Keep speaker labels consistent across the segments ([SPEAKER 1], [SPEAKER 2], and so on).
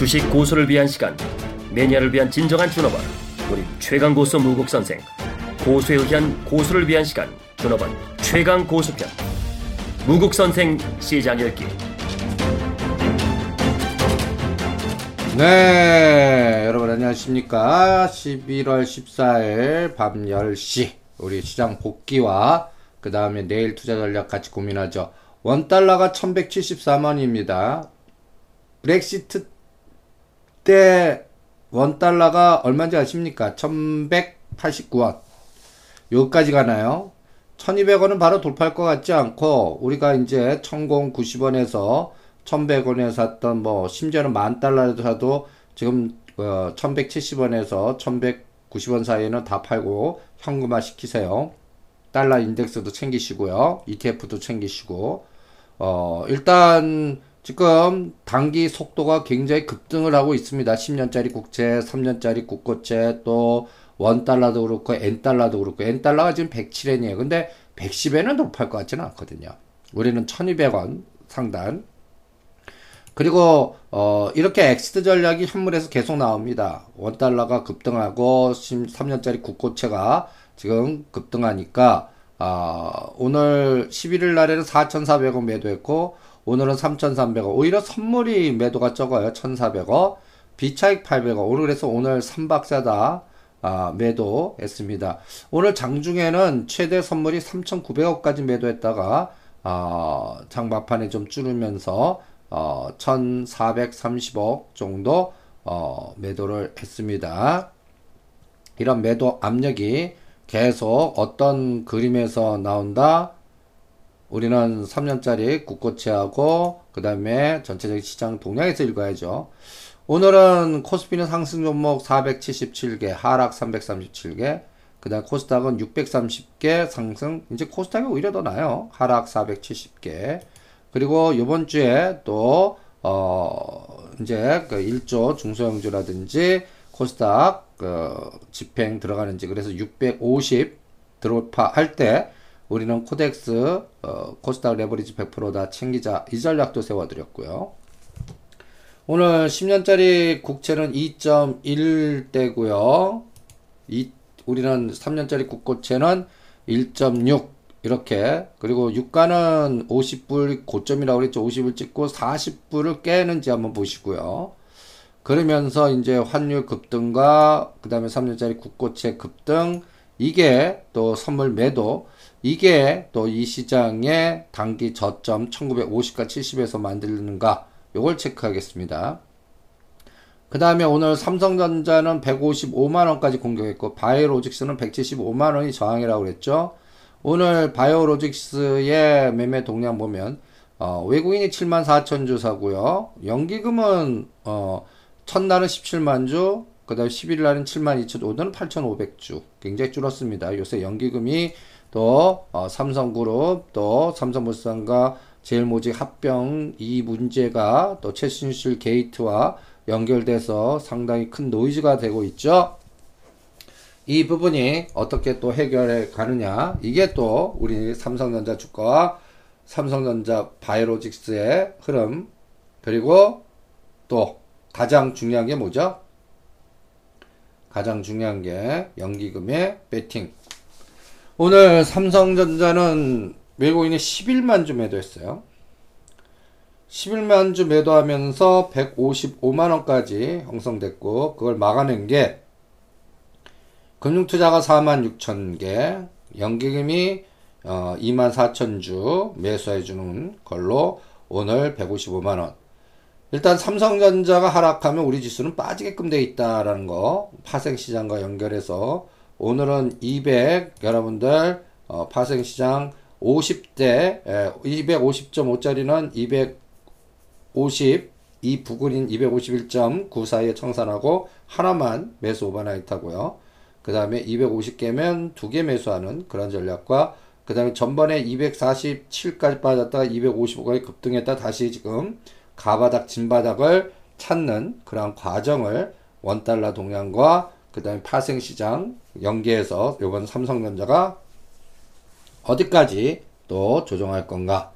[SPEAKER 1] 주식 고수를 위한 시간 매니아를 위한 진정한 준업원 우리 최강 고수 무국 선생 고수에 의한 고수를 위한 시간 준업원 최강 고수편 무국 선생 시장 열기
[SPEAKER 2] 네, 여러분 안녕하십니까? 11월 14일 밤 10시 우리 시장 복귀와 그 다음에 내일 투자 전략 같이 고민하죠. 원달러가 1174만입니다. 브렉시트 때 원달러가 얼마인지 아십니까? 1189원. 여기까지 가나요? 1200원은 바로 돌파할 것 같지 않고 우리가 이제 1090원에서 1100원에 샀던 뭐 심지어는 만 달러라도 사도 지금 어 1170원에서 1190원 사이에는 다 팔고 현금화 시키세요. 달러 index도 챙기시고요. ETF도 챙기시고 어 일단 지금 단기 속도가 굉장히 급등을 하고 있습니다. 10년짜리 국채, 3년짜리 국고채, 또 원달러도 그렇고, 엔달러도 그렇고, 엔달러가 지금 107엔이에요. 근데 110엔은 높을 것 같지는 않거든요. 우리는 1200원 상단. 그리고, 어, 이렇게 exit 전략이 현물에서 계속 나옵니다. 원달러가 급등하고, 3년짜리 국고채가 지금 급등하니까, 아, 오늘 11일 날에는 4,400원 매도했고, 오늘은 3,300원. 오히려 선물이 매도가 적어요. 1,400원. 비차익 800원. 오늘 그래서 오늘 3박사다 아, 매도했습니다. 오늘 장중에는 최대 선물이 3,900원까지 매도했다가 아, 장박판에 좀 줄으면서 어, 1,430억 정도 어, 매도를 했습니다. 이런 매도 압력이 계속 어떤 그림에서 나온다? 우리는 3년짜리 국고채하고 그 다음에 전체적인 시장 동향에서 읽어야죠. 오늘은 코스피는 상승 종목 477개, 하락 337개, 그 다음 코스닥은 630개 상승, 이제 코스닥이 오히려 더 나요. 하락 470개. 그리고 이번 주에 또, 어, 이제 그 1조 중소형주라든지 코스닥 그 집행 들어가는지 그래서 650 드로파할 때 우리는 코덱스 어, 코스닥 레버리지 100%다 챙기자 이 전략도 세워드렸고요. 오늘 10년짜리 국채는 2.1대고요. 이, 우리는 3년짜리 국고채는 1.6 이렇게 그리고 유가는 50불 고점이라고 그랬죠. 50을 찍고 40불을 깨는지 한번 보시고요. 그러면서 이제 환율 급등과 그 다음에 3년짜리 국고채 급등 이게 또 선물 매도 이게 또 이 시장의 단기 저점 1950과 70에서 만들는가 요걸 체크하겠습니다. 그 다음에 오늘 삼성전자는 155만원까지 공격했고 바이오로직스는 175만원이 저항이라고 그랬죠. 오늘 바이오로직스의 매매 동량 보면 어, 외국인이 7만 4천 주 사고요. 연기금은 어, 첫날은 17만 주, 그 다음에 11일 날은 7만 2천, 오늘은 8,500주. 굉장히 줄었습니다. 요새 연기금이 또 어, 삼성그룹 또 삼성물산과 제일모직 합병 이 문제가 또 최순실 게이트와 연결돼서 상당히 큰 노이즈가 되고 있죠. 이 부분이 어떻게 또 해결해 가느냐 이게 또 우리 삼성전자 주가와 삼성전자 바이오로직스의 흐름 그리고 또 가장 중요한 게 뭐죠? 가장 중요한 게 연기금의 배팅 오늘 삼성전자는 외국인이 11만 주 매도했어요. 11만 주 매도하면서 155만원까지 형성됐고, 그걸 막아낸 게, 금융투자가 4만 6천 개, 연기금이 어, 2만 4천 주 매수해주는 걸로 오늘 155만원. 일단 삼성전자가 하락하면 우리 지수는 빠지게끔 돼 있다라는 거, 파생시장과 연결해서 오늘은 200 여러분들 어, 파생시장 50대 250.5짜리는 250 이 부근인 251.9 사이에 청산하고 하나만 매수 오버나이트 하고요. 그 다음에 250개면 두 개 매수하는 그런 전략과 그 다음에 전번에 247까지 빠졌다가 255까지 급등했다 다시 지금 가바닥 진바닥을 찾는 그런 과정을 원달러 동향과 그 다음에 파생시장 연계해서 이번 삼성전자가 어디까지 또 조정할 건가.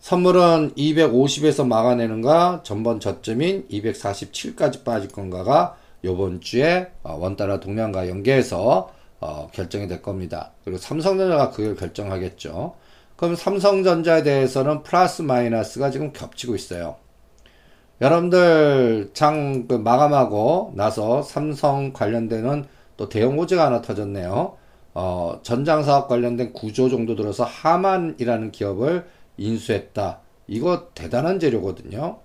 [SPEAKER 2] 선물은 250에서 막아내는가 전번 저점인 247까지 빠질 건가가 요번 주에 어, 원달러 동량과 연계해서 어, 결정이 될 겁니다. 그리고 삼성전자가 그걸 결정하겠죠. 그럼 삼성전자에 대해서는 플러스 마이너스가 지금 겹치고 있어요. 여러분들 장 그 마감하고 나서 삼성 관련되는 또 대형 호재가 하나 터졌네요. 어, 전장 사업 관련된 구조 정도 들어서 하만이라는 기업을 인수했다. 이거 대단한 재료거든요.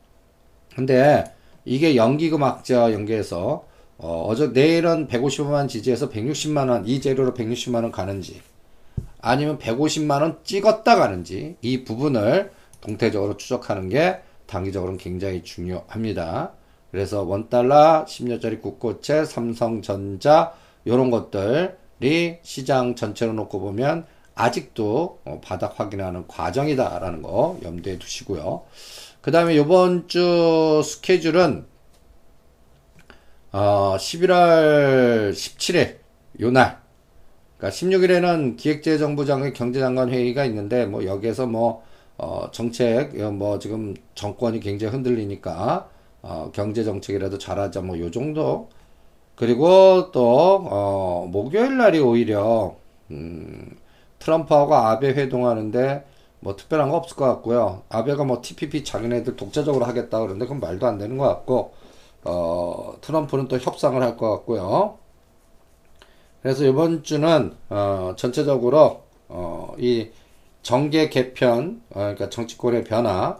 [SPEAKER 2] 근데 이게 연기금 악재와 연계해서 어, 어제 내일은 150만 지지해서 160만 원 이 재료로 160만 원 가는지 아니면 150만 원 찍었다 가는지 이 부분을 동태적으로 추적하는 게 단기적으로는 굉장히 중요합니다. 그래서 원달러 10년짜리 국고채 삼성전자 이런 것들이 시장 전체로 놓고 보면 아직도 어, 바닥 확인하는 과정이다라는 거 염두에 두시고요. 그 다음에 이번 주 스케줄은 어, 11월 17일 요날 그러니까 16일에는 기획재정부장의 경제장관 회의가 있는데 뭐 여기에서 뭐 어, 정책 어, 뭐 지금 정권이 굉장히 흔들리니까 어, 경제 정책이라도 잘하자 뭐 요 정도 그리고 또 어, 목요일 날이 오히려 음, 트럼프하고 아베 회동하는데 뭐 특별한 거 없을 것 같고요. 아베가 뭐 TPP 자기네들 독자적으로 하겠다 그러는데 그건 말도 안 되는 것 같고 어, 트럼프는 또 협상을 할 것 같고요. 그래서 이번 주는 어, 전체적으로 어, 이 정계 개편, 어, 그러니까 정치권의 변화,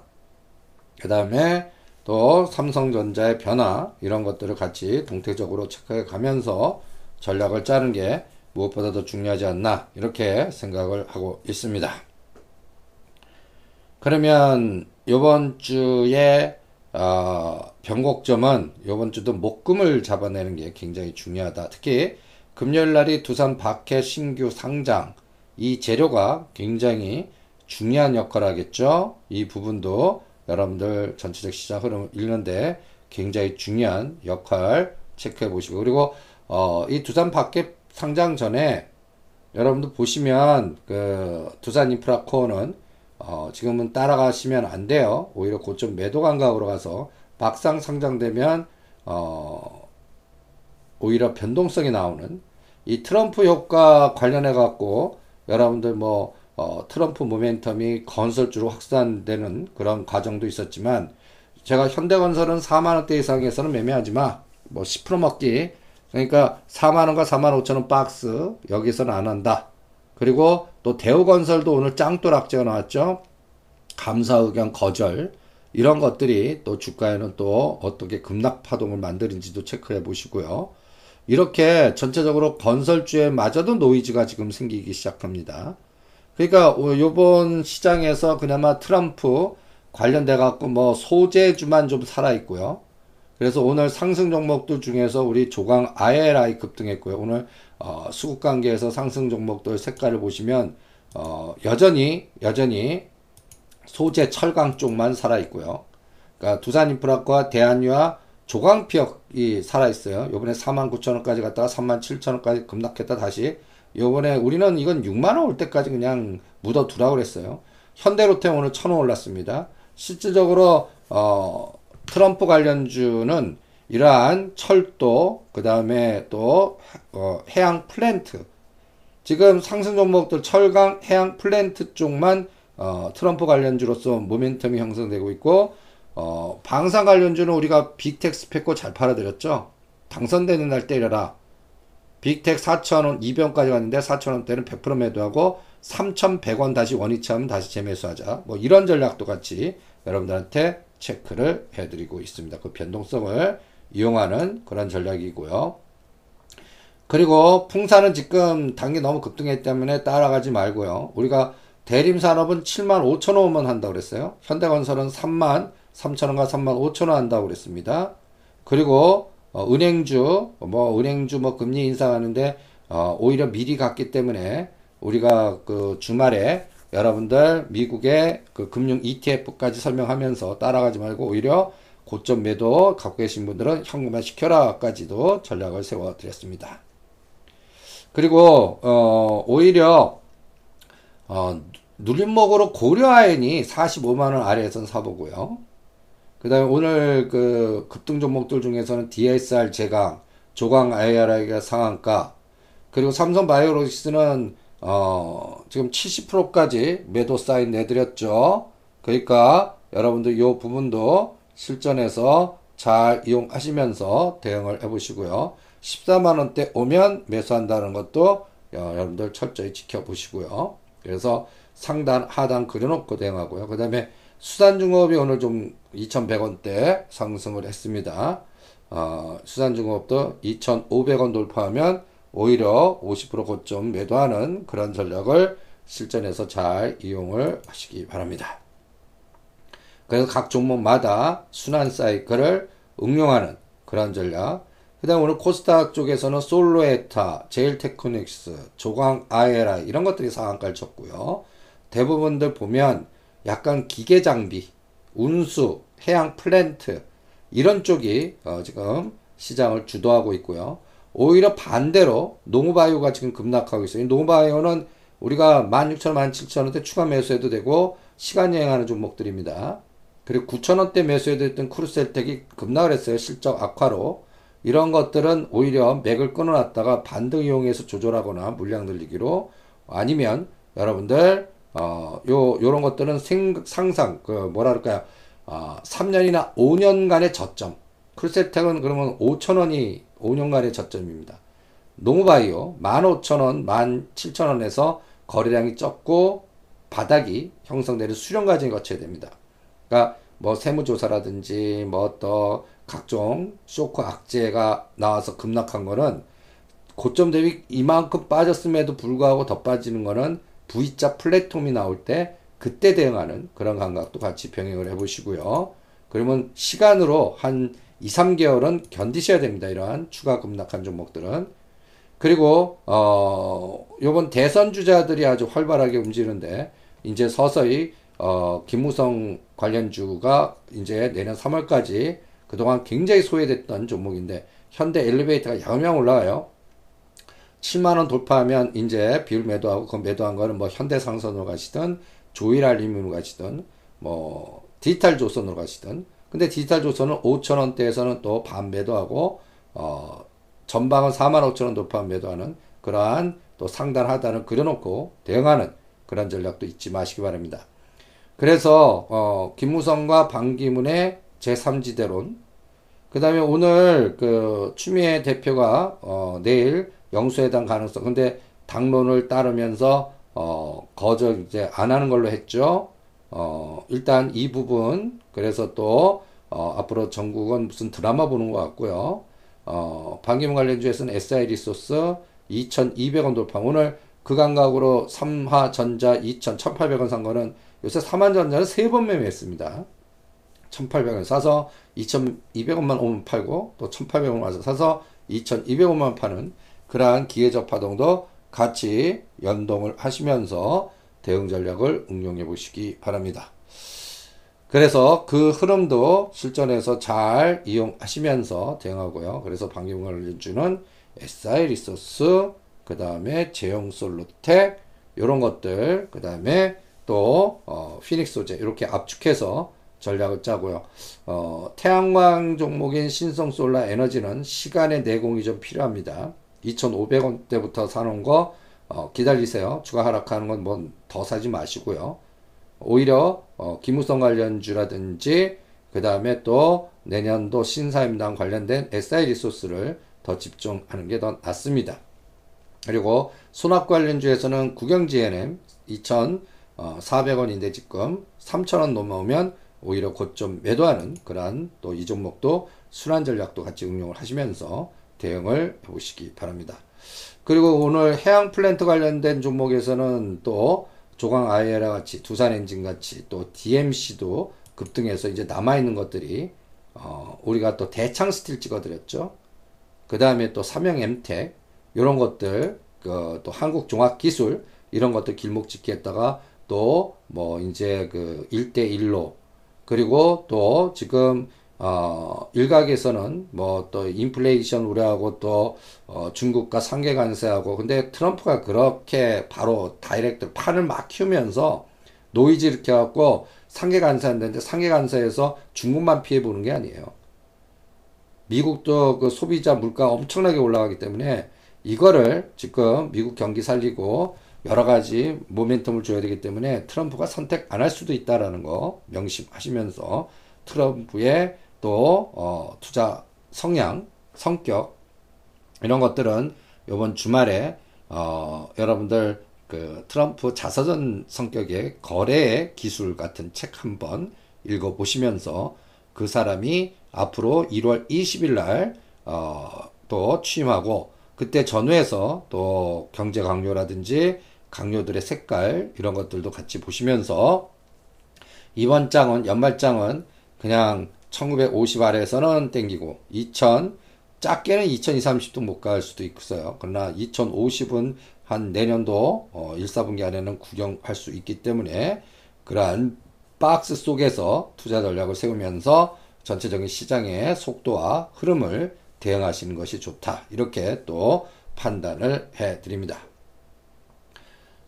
[SPEAKER 2] 그 다음에 또 삼성전자의 변화 이런 것들을 같이 동태적으로 체크해 가면서 전략을 짜는 게 무엇보다 도 중요하지 않나 이렇게 생각을 하고 있습니다. 그러면 이번 주에 어, 변곡점은 이번 주도 목금을 잡아내는 게 굉장히 중요하다. 특히 금요일 날이 두산 박해 신규 상장 이 재료가 굉장히 중요한 역할을 하겠죠. 이 부분도 여러분들 전체적 시장 흐름 읽는데 굉장히 중요한 역할 체크해 보시고 그리고 어, 이 두산 박해 상장 전에 여러분들 보시면 그 두산 인프라 코어는 어, 지금은 따라가시면 안 돼요. 오히려 고점 매도 감각으로 가서 막상 상장되면 어, 오히려 변동성이 나오는 이 트럼프 효과 관련해 갖고 여러분들 뭐 어, 트럼프 모멘텀이 건설주로 확산되는 그런 과정도 있었지만 제가 현대건설은 4만 원대 이상에서는 매매하지 마. 뭐 10% 먹기. 그러니까 4만 원과 4만 5천 원 박스 여기서는 안 한다. 그리고 또 대우건설도 오늘 악재가 나왔죠. 감사 의견 거절 이런 것들이 또 주가에는 또 어떻게 급락 파동을 만드는지도 체크해 보시고요. 이렇게 전체적으로 건설주에 마저도 노이즈가 지금 생기기 시작합니다. 그러니까 요번 시장에서 그나마 트럼프 관련돼 갖고 뭐 소재주만 좀 살아 있고요. 그래서 오늘 상승 종목들 중에서 우리 조강 ILI 급등했고요. 오늘 어, 수급 관계에서 상승 종목들 색깔을 보시면 어, 여전히 여전히 소재 철강 쪽만 살아 있고요. 그러니까 두산인프라과 대한유와 조광피역이 살아 있어요. 요번에 49,000원까지 갔다가 37,000원까지 급락했다 다시 요번에 우리는 이건 6만원 올 때까지 그냥 묻어 두라고 그랬어요. 현대로템 오늘 1,000원 올랐습니다. 실질적으로 어, 트럼프 관련주는 이러한 철도, 그 다음에 또, 어, 해양 플랜트. 지금 상승 종목들 철강, 해양 플랜트 쪽만, 어, 트럼프 관련주로서 모멘텀이 형성되고 있고, 어, 방산 관련주는 우리가 빅텍 스펙고 잘 팔아드렸죠? 당선되는 날 때려라. 빅텍 4,000원, 2병까지 갔는데 4,000원대는 100% 매도하고 3,100원 다시 원위치하면 다시 재매수하자. 뭐 이런 전략도 같이 여러분들한테 체크를 해드리고 있습니다. 그 변동성을 이용하는 그런 전략이고요. 그리고 풍사는 지금 단기 너무 급등했기 때문에 따라가지 말고요. 우리가 대림산업은 7만 5천 원만 한다고 그랬어요. 현대건설은 3만 3천 원과 3만 5천 원 한다고 그랬습니다. 그리고 어, 은행주 뭐 은행주 뭐 금리 인상하는데 어, 오히려 미리 갔기 때문에 우리가 그 주말에 여러분들 미국의 그 금융 ETF까지 설명하면서 따라가지 말고 오히려 고점 매도 갖고 계신 분들은 현금화 시켜라까지도 전략을 세워 드렸습니다. 그리고 어 오히려 어 눌림목으로 고려아연이 45만원 아래에선 사보고요. 그 다음에 오늘 그 급등 종목들 중에서는 DSR 제강, 조강 IRI가 상한가, 그리고 삼성 바이오로직스는 어, 지금 70%까지 매도 사인 내드렸죠. 그러니까 여러분들 이 부분도 실전에서 잘 이용하시면서 대응을 해보시고요. 14만원대 오면 매수한다는 것도 여러분들 철저히 지켜보시고요. 그래서 상단, 하단 그려놓고 대응하고요. 그 다음에 수산중업이 오늘 좀 2,100원대 상승을 했습니다. 어, 수산중업도 2,500원 돌파하면 오히려 50% 고점 매도하는 그런 전략을 실전에서 잘 이용을 하시기 바랍니다. 그래서 각 종목마다 순환 사이클을 응용하는 그런 전략. 그 다음 오늘 코스닥 쪽에서는 솔로에타, 제일테크닉스, 조광 ILI 이런 것들이 상한가를 쳤고요. 대부분들 보면 약간 기계 장비, 운수, 해양 플랜트 이런 쪽이 어 지금 시장을 주도하고 있고요. 오히려 반대로 농우바이오가 지금 급락하고 있어요. 농우바이오는 우리가 16,000원, 17,000원대 추가 매수해도 되고 시간 여행하는 종목들입니다. 그리고 9,000원대 매수해도 했던 크루셀텍이 급락을 했어요. 실적 악화로. 이런 것들은 오히려 맥을 끊어놨다가 반등 이용해서 조절하거나 물량 늘리기로 아니면 여러분들 어, 요, 요런 것들은 생, 상상, 그, 뭐라 그럴까요? 어, 3년이나 5년간의 저점. 크루셀텍은 그러면 5천원이 5년간의 저점입니다. 농우바이오 15,000원, 17,000원에서 거래량이 적고 바닥이 형성되는 수렴 과정이 거쳐야 됩니다. 그러니까 뭐 세무조사라든지 뭐또 각종 쇼크 악재가 나와서 급락한 거는 고점 대비 이만큼 빠졌음에도 불구하고 더 빠지는 거는 V자 플랫폼이 나올 때 그때 대응하는 그런 감각도 같이 병행을 해보시고요. 그러면 시간으로 한 2, 3개월은 견디셔야 됩니다. 이러한 추가 급락한 종목들은. 그리고 어 요번 대선 주자들이 아주 활발하게 움직이는데 이제 서서히 어 김무성 관련주가 이제 내년 3월까지 그동안 굉장히 소외됐던 종목인데 현대 엘리베이터가 야금야금 올라와요. 7만원 돌파하면 이제 비율 매도하고 그 매도한 거는 뭐 현대상선으로 가시든 조일알림으로 가시든 뭐 디지털 조선으로 가시든 근데 디지털 조선은 5천원대에서는 또 반 매도하고 어 전방은 4만 5천원 돌파 매도하는 그러한 또 상단 하단을 그려놓고 대응하는 그런 전략도 잊지 마시기 바랍니다. 그래서 어 김무성과 반기문의 제3지대론 그 다음에 오늘 그 추미애 대표가 어 내일 영수회담 가능성 근데 당론을 따르면서 어 거절 이제 안 하는 걸로 했죠. 어 일단 이 부분 그래서 또 어, 앞으로 전국은 무슨 드라마 보는 것 같고요. 어, 반기문 관련주에서는 SI 리소스 2,200원 돌파. 오늘 그 감각으로 3화 전자 2,000, 1,800원 산 거는 요새 3만 전자를 세 번 매매했습니다. 1,800원 사서 2,200원만 오면 팔고 또 1,800원 와서 사서 2,200원만 파는 그러한 기회적 파동도 같이 연동을 하시면서 대응 전략을 응용해 보시기 바랍니다. 그래서 그 흐름도 실전에서 잘 이용하시면서 대응하고요. 그래서 방기문을 주는 SI 리소스, 그 다음에 제형 솔루텍, 이런 것들, 그 다음에 또, 어, 피닉스 소재, 이렇게 압축해서 전략을 짜고요. 어, 태양광 종목인 신성 솔라 에너지는 시간의 내공이 좀 필요합니다. 2,500원대부터 사놓은 거, 어, 기다리세요. 추가 하락하는 건 뭐 더 사지 마시고요. 오히려 어, 기무성 관련주라든지 그 다음에 또 내년도 신사임당 관련된 SI 리소스를 더 집중하는 게 더 낫습니다. 그리고 손학 관련주에서는 국영 GNM 2,400원인데 지금 3,000원 넘어오면 오히려 고점 매도하는 그러한 또 이 종목도 순환 전략도 같이 응용을 하시면서 대응을 해보시기 바랍니다. 그리고 오늘 해양 플랜트 관련된 종목에서는 또 조광 ILI 같이 두산 엔진 같이 또 DMC도 급등해서 이제 남아있는 것들이 어, 우리가 또 대창 스틸 찍어드렸죠. 그 다음에 또 삼영 엠텍 이런 것들 그, 또 한국 종합 기술 이런 것들 길목 찍기 했다가 또 뭐 이제 그 1대1로 그리고 또 지금 어, 일각에서는 뭐 또 인플레이션 우려하고 또 어, 중국과 상계 관세하고 근데 트럼프가 그렇게 바로 direct 판을 막 키우면서 노이즈 이렇게 갖고 상계 관세한다는데 상계 관세에서 중국만 피해 보는 게 아니에요. 미국도 그 소비자 물가 엄청나게 올라가기 때문에 이거를 지금 미국 경기 살리고 여러 가지 모멘텀을 줘야 되기 때문에 트럼프가 선택 안 할 수도 있다라는 거 명심하시면서 트럼프의 또 어, 투자 성향, 성격 이런 것들은 이번 주말에 어, 여러분들 그 트럼프 자서전 성격의 거래의 기술 같은 책 한번 읽어 보시면서 그 사람이 앞으로 1월 20일 날 어, 또 취임하고 그때 전후에서 또 경제 강요라든지 강요들의 색깔 이런 것들도 같이 보시면서 이번 장은 연말 장은 그냥 1950 아래에서는 땡기고 2000 작게는 2230도 못 갈 수도 있어요. 그러나 2050은 한 내년도 어 1, 4분기 안에는 구경할 수 있기 때문에 그러한 박스 속에서 투자 전략을 세우면서 전체적인 시장의 속도와 흐름을 대응하시는 것이 좋다. 이렇게 또 판단을 해 드립니다.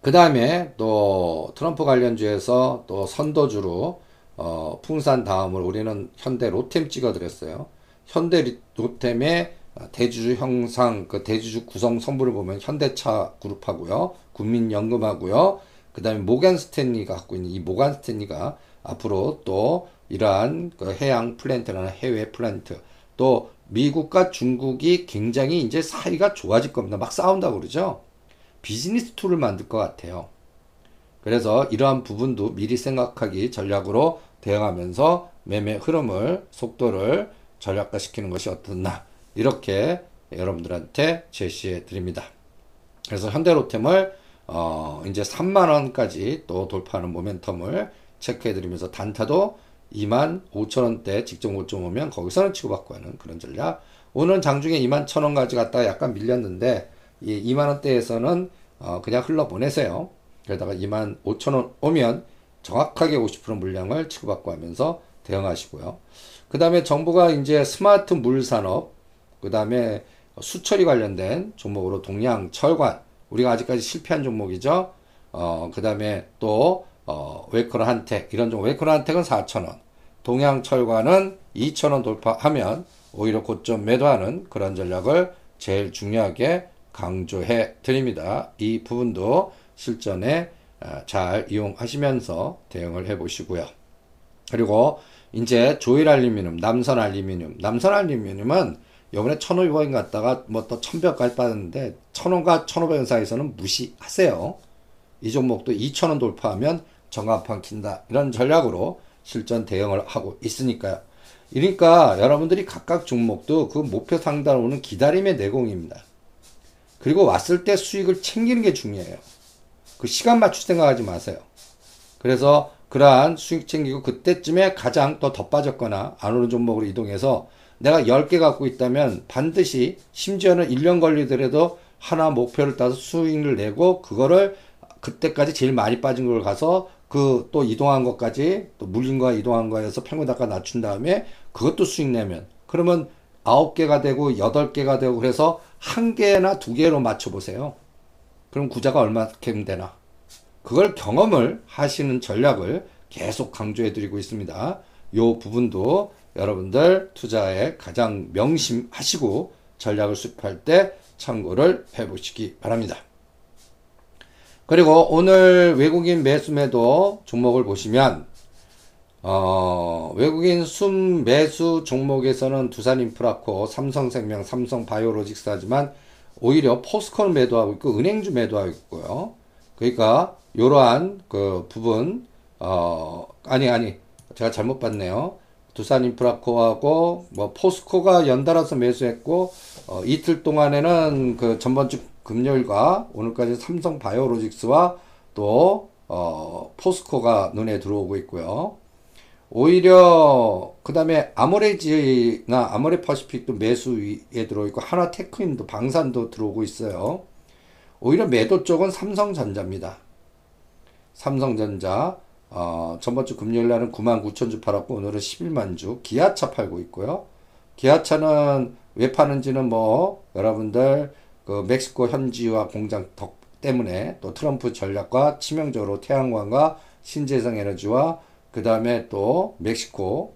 [SPEAKER 2] 그 다음에 또 트럼프 관련주에서 또 선도주로 어, 풍산 다음을 우리는 현대 로템 찍어드렸어요. 현대 로템의 대주주 형상, 그 대주주 구성 선부를 보면 현대차 그룹하고요, 국민연금하고요, 그 다음에 모간 스탠리가 갖고 있는 이 모간 스탠리가 앞으로 또 이러한 그 해양 플랜트라는 해외 플랜트, 또 미국과 중국이 굉장히 이제 사이가 좋아질 겁니다. 막 싸운다고 그러죠. 비즈니스 tool을 만들 것 같아요. 그래서 이러한 부분도 미리 생각하기 전략으로 대응하면서 매매 흐름을 속도를 전략화시키는 것이 어떻나 이렇게 여러분들한테 제시해 드립니다. 그래서 현대로템을 어 이제 3만 원까지 또 돌파하는 모멘텀을 체크해 드리면서 단타도 2만 5천 원대 직접 고점 오면 거기서는 치고받고 하는 그런 전략. 오늘 장중에 2만 1천 원까지 갔다가 약간 밀렸는데 이 2만 원대에서는 어 그냥 흘러 보내세요. 그러다가 2만 5천 원 오면 정확하게 50% 물량을 치고받고 하면서 대응하시고요. 그 다음에 정부가 이제 스마트 물 산업, 그 다음에 수처리 관련된 종목으로 동양 철관, 우리가 아직까지 실패한 종목이죠. 어, 그 다음에 또, 어, 웰크론 한텍, 이런 종목, 웰크론 한텍은 4,000원, 동양 철관은 2,000원 돌파하면 오히려 고점 매도하는 그런 전략을 제일 중요하게 강조해 드립니다. 이 부분도 실전에 아, 잘 이용하시면서 대응을 해 보시고요. 그리고 이제 조일 알루미늄, 남선 알루미늄, 남선 알루미늄은 요번에 1,500원 갔다가 뭐 또 1,100원까지 빠졌는데 1,000원과 1,500원 사이에서는 무시하세요. 이 종목도 2,000원 돌파하면 정합판 킨다. 이런 전략으로 실전 대응을 하고 있으니까요. 그러니까 여러분들이 각각 종목도 그 목표 상단으로는 기다림의 내공입니다. 그리고 왔을 때 수익을 챙기는 게 중요해요. 그 시간 맞출 생각하지 마세요. 그래서 그러한 수익 챙기고 그때쯤에 가장 더더 빠졌거나 안 오는 종목으로 이동해서 내가 10개 갖고 있다면 반드시 심지어는 1년 걸리더라도 하나 목표를 따서 수익을 내고 그거를 그때까지 제일 많이 빠진 걸 가서 그 또 이동한 것까지 또 물린 거 이동한 거에서 평균 단가 낮춘 다음에 그것도 수익 내면 그러면 9개가 되고 8개가 되고 그래서 한 개나 두 개로 맞춰 보세요. 그럼 구자가 얼마큼 되나? 그걸 경험을 하시는 전략을 계속 강조해 드리고 있습니다. 요 부분도 여러분들 투자에 가장 명심하시고 전략을 수립할 때 참고를 해 보시기 바랍니다. 그리고 오늘 외국인 매수 매도 종목을 보시면 어, 외국인 순 매수 종목에서는 두산인프라코, 삼성생명, 삼성바이오로직스 하지만 오히려 포스코를 매도하고 있고 은행주 매도하고 있고요. 그러니까 이러한 그 부분 어 아니 아니 제가 잘못 봤네요. 두산 인프라코하고 뭐 포스코가 연달아서 매수했고 어, 이틀 동안에는 그 전번주 금요일과 오늘까지 삼성 바이오로직스와 또 어, 포스코가 눈에 들어오고 있고요. 오히려 그 다음에 아모레지나 아모레 퍼시픽도 매수에 들어있고 하나테크임도 방산도 들어오고 있어요. 오히려 매도 쪽은 삼성전자입니다. 삼성전자 어, 전번주 금요일 날은 9만 9천 주 팔았고 오늘은 11만 주 기아차 팔고 있고요. 기아차는 왜 파는지는 뭐 여러분들 그 멕시코 현지화 공장 덕 때문에 또 트럼프 전략과 치명적으로 태양광과 신재생 에너지와 그 다음에 또 멕시코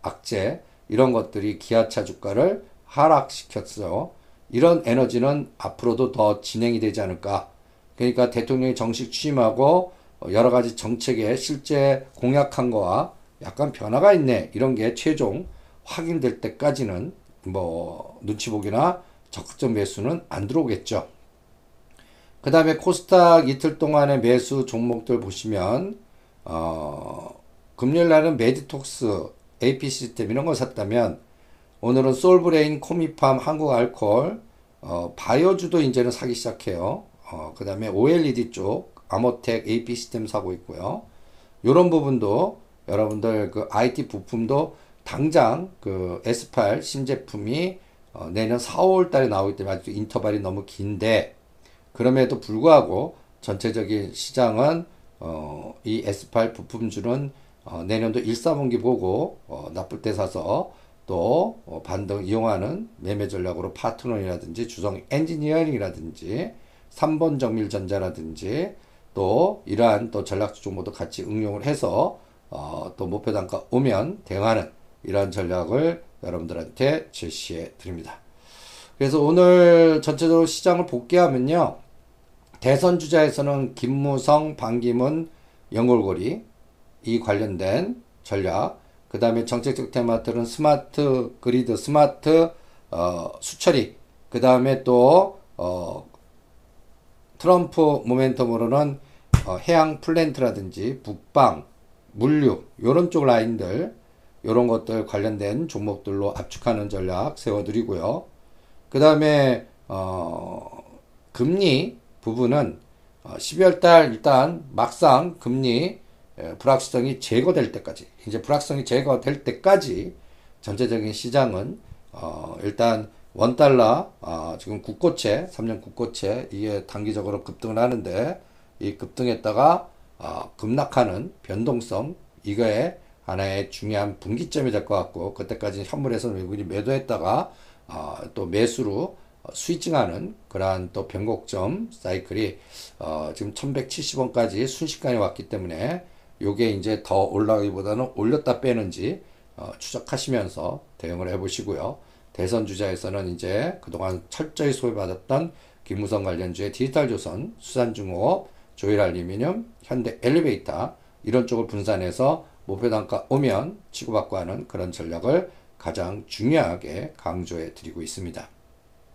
[SPEAKER 2] 악재 이런 것들이 기아차 주가를 하락시켰어요. 이런 에너지는 앞으로도 더 진행이 되지 않을까. 그러니까 대통령이 정식 취임하고 여러 가지 정책에 실제 공약한 거와 약간 변화가 있네. 이런 게 최종 확인될 때까지는 뭐 눈치 보기나 적극적 매수는 안 들어오겠죠. 그 다음에 코스닥 이틀 동안의 매수 종목들 보시면 어, 금요일 날은 메디톡스, AP 시스템 이런 걸 샀다면 오늘은 솔브레인, 코미팜, 한국알콜, 어, 바이오주도 이제는 사기 시작해요. 어, 그 다음에 OLED 쪽, 아모텍, AP 시스템 사고 있고요. 요런 부분도 여러분들 그 IT 부품도 당장 그 S8 신제품이 어, 내년 4, 5월 달에 나오기 때문에 아직도 인터벌이 너무 긴데 그럼에도 불구하고 전체적인 시장은 어, 이 S8 부품주는 어, 내년도 1, 4분기 보고 어, 나쁠 때 사서 또 어, 반등 이용하는 매매 전략으로 파트론이라든지 주성 엔지니어링이라든지 삼본정밀전자라든지 또 이러한 또 전략주 종목도 같이 응용을 해서 어, 또 목표 단가 오면 대응하는 이러한 전략을 여러분들한테 제시해 드립니다. 그래서 오늘 전체적으로 시장을 복기하면요. 대선 주자에서는 김무성, 반기문, 연결고리 이 관련된 전략, 그 다음에 정책적 테마들은 smart grid, smart 어, 수처리, 그 다음에 또 어, 트럼프 모멘텀으로는 어, 해양 플랜트라든지 북방, 물류 요런 쪽 라인들 요런 것들 관련된 종목들로 압축하는 전략 세워드리고요. 그 다음에 어, 금리 부분은 12월 어, 달 일단 막상 금리 불확실성이 제거될 때까지 이제 불확실성이 제거될 때까지 전체적인 시장은 어 일단 원 달러 어 지금 국고채 3년 국고채 이게 단기적으로 급등을 하는데 이 급등했다가 어 급락하는 변동성 이거에 하나의 중요한 분기점이 될 것 같고 그때까지 현물에서 외국인이 매도했다가 어 또 매수로 스위칭하는 그러한 또 변곡점 사이클이 어 지금 1170원까지 순식간에 왔기 때문에 요게 이제 더 올라가기보다는 올렸다 빼는지 어, 추적하시면서 대응을 해보시고요. 대선 주자에서는 이제 그동안 철저히 소외받았던 김무성 관련주의 디지털조선, 수산중공업, 조일알루미늄, 현대 엘리베이터 이런 쪽을 분산해서 목표 단가 오면 치고받고 하는 그런 전략을 가장 중요하게 강조해 드리고 있습니다.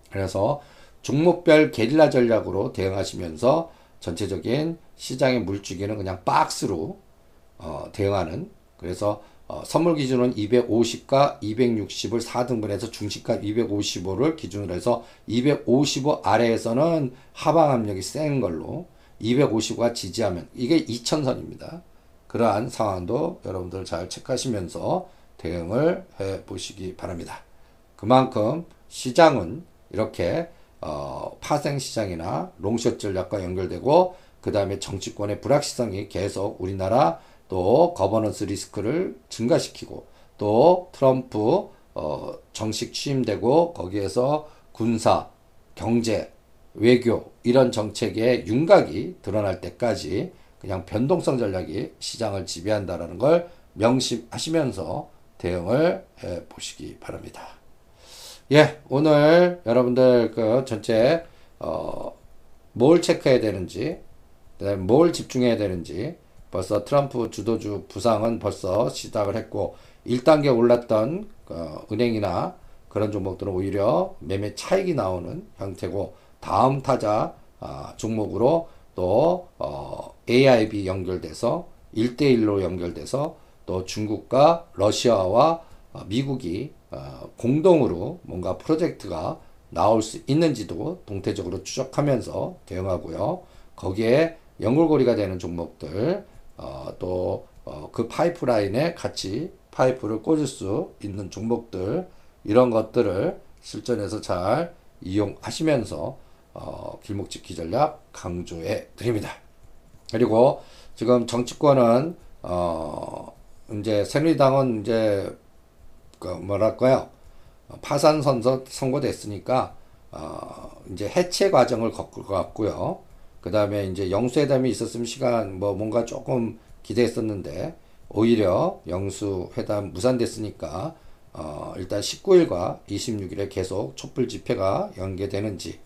[SPEAKER 2] 그래서 종목별 게릴라 전략으로 대응하시면서 전체적인 시장의 물주기는 그냥 박스로 어, 대응하는 그래서 어, 선물 기준은 250과 260을 4등분해서 중시가 255를 기준으로 해서 255 아래에서는 하방 압력이 센 걸로 255가 지지하면 이게 2천선입니다. 그러한 상황도 여러분들 잘 체크하시면서 대응을 해 보시기 바랍니다. 그만큼 시장은 이렇게 어, 파생 시장이나 long short 전략과 연결되고 그 다음에 정치권의 불확실성이 계속 우리나라 또 거버넌스 리스크를 증가시키고 또 트럼프 어, 정식 취임되고 거기에서 군사, 경제, 외교 이런 정책의 윤곽이 드러날 때까지 그냥 변동성 전략이 시장을 지배한다라는 걸 명심하시면서 대응을 해 보시기 바랍니다. 예, 오늘 여러분들 그 전체 어, 뭘 체크해야 되는지, 뭘 집중해야 되는지 벌써 트럼프 주도주 부상은 벌써 시작을 했고 1단계 올랐던 어, 은행이나 그런 종목들은 오히려 매매 차익이 나오는 형태고 다음 타자 어, 종목으로 또 어, AIB 연결돼서 1대1로 연결돼서 또 중국과 러시아와 어, 미국이 어, 공동으로 뭔가 프로젝트가 나올 수 있는지도 동태적으로 추적하면서 대응하고요. 거기에 연골고리가 되는 종목들 어, 또그 어, 파이프라인에 같이 파이프를 꽂을 수 있는 종목들 이런 것들을 실전에서 잘 이용하시면서 어, 길목지키 전략 강조해 드립니다. 그리고 지금 정치권은 어 이제 새누리당은 이제 그 뭐랄까요 파산 선서 선고됐으니까 어 이제 해체 과정을 겪을 것 같고요. 그 다음에 이제 영수회담이 있었으면 시간 뭐 뭔가 조금 기대했었는데 오히려 영수회담 무산됐으니까 어 일단 19일과 26일에 계속 촛불 집회가 연계되는지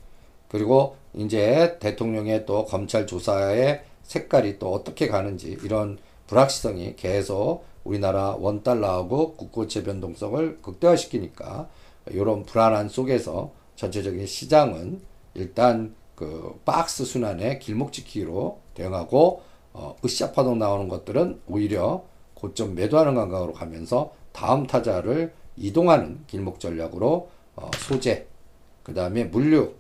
[SPEAKER 2] 그리고 이제 대통령의 또 검찰 조사의 색깔이 또 어떻게 가는지 이런 불확실성이 계속 우리나라 원달러하고 국고채 변동성을 극대화시키니까 이런 불안한 속에서 전체적인 시장은 일단 그 박스 순환의 길목 지키기로 대응하고 어, 으쌰 파동 나오는 것들은 오히려 고점 매도하는 감각으로 가면서 다음 타자를 이동하는 길목 전략으로 어, 소재, 그 다음에 물류,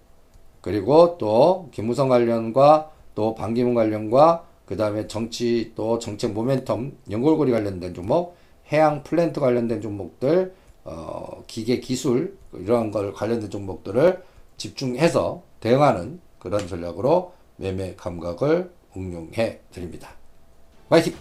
[SPEAKER 2] 그리고 또 김무성 관련과 또 반기문 관련과 그 다음에 정치 또 정책 모멘텀 연골고리 관련된 종목, 해양 플랜트 관련된 종목들, 어, 기계 기술 이러한 걸 관련된 종목들을 집중해서 대응하는 그런 전략으로 매매 감각을 응용해 드립니다. 화이팅!